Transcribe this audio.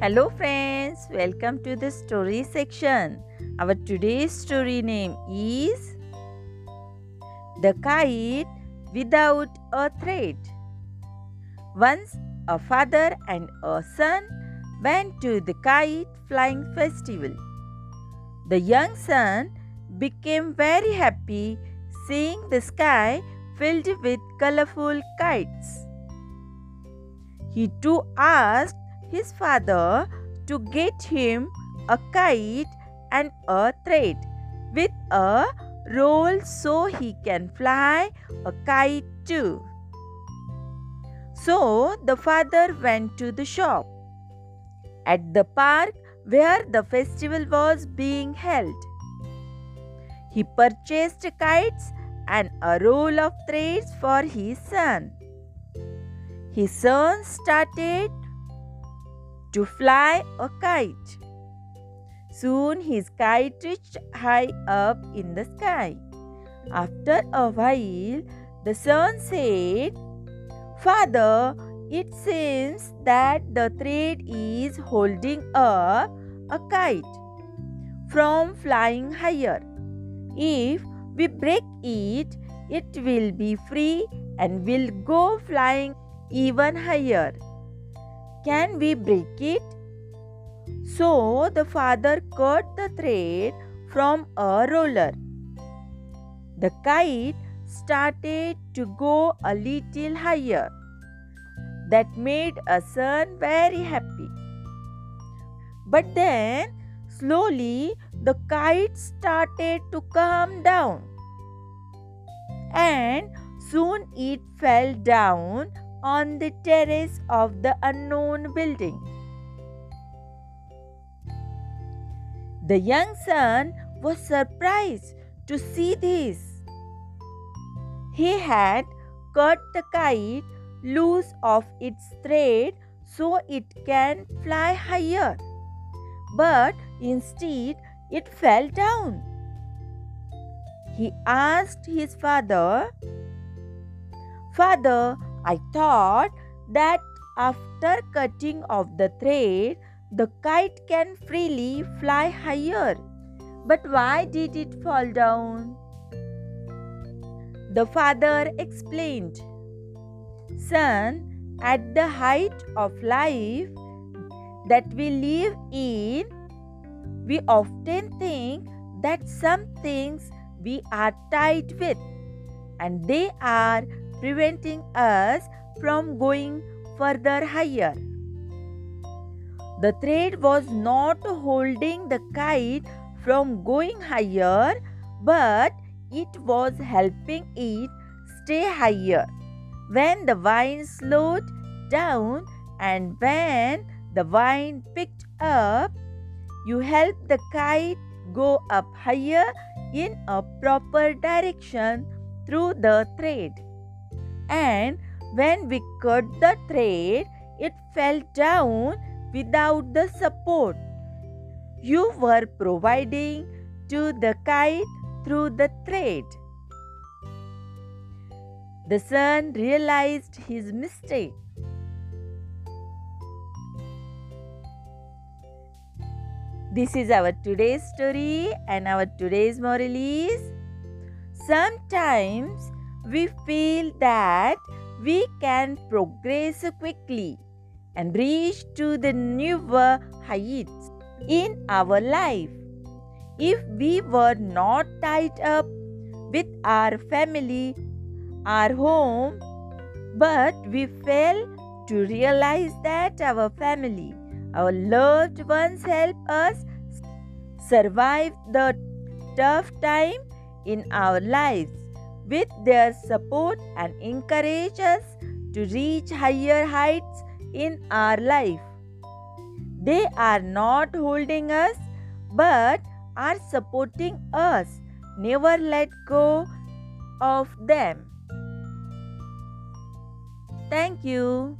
Hello, friends, welcome to the story section. Our today's story name is The Kite Without a Thread. Once a father and a son went to the kite flying festival. The young son became very happy seeing the sky filled with colorful kites. He too asked his father to get him a kite and a thread with a roll so he can fly a kite too. So the father went to the shop at the park where the festival was being held. He purchased kites and a roll of threads for his son. His son started to fly a kite. Soon his kite reached high up in the sky. After a while, the son said, Father, it seems that the thread is holding up a kite from flying higher. If we break it, it will be free and will go flying even higher. Can we break it? So the father cut the thread from a roller. The kite started to go a little higher. That made a son very happy. But then slowly the kite started to come down. And soon it fell down on the terrace of the unknown building. The young son was surprised to see this. He had cut the kite loose of its thread so it can fly higher. But instead, it fell down. He asked his father, Father, I thought that after cutting off the thread, the kite can freely fly higher. But why did it fall down? The father explained Son, at the height of life that we live in, we often think that some things we are tied with and they are preventing us from going further higher. The thread was not holding the kite from going higher, but it was helping it stay higher. When the wind slowed down and when the wind picked up, you help the kite go up higher in a proper direction through the thread and when we cut the thread, it fell down without the support you were providing to the kite through the thread. The son realized his mistake. This is our today's story, and our today's moral is sometimes we feel that we can progress quickly and reach to the newer heights in our life. If we were not tied up with our family, our home, but we fail to realize that our family, our loved ones help us survive the tough time in our lives with their support and encourage us to reach higher heights in our life. They are not holding us but are supporting us. Never let go of them. Thank you.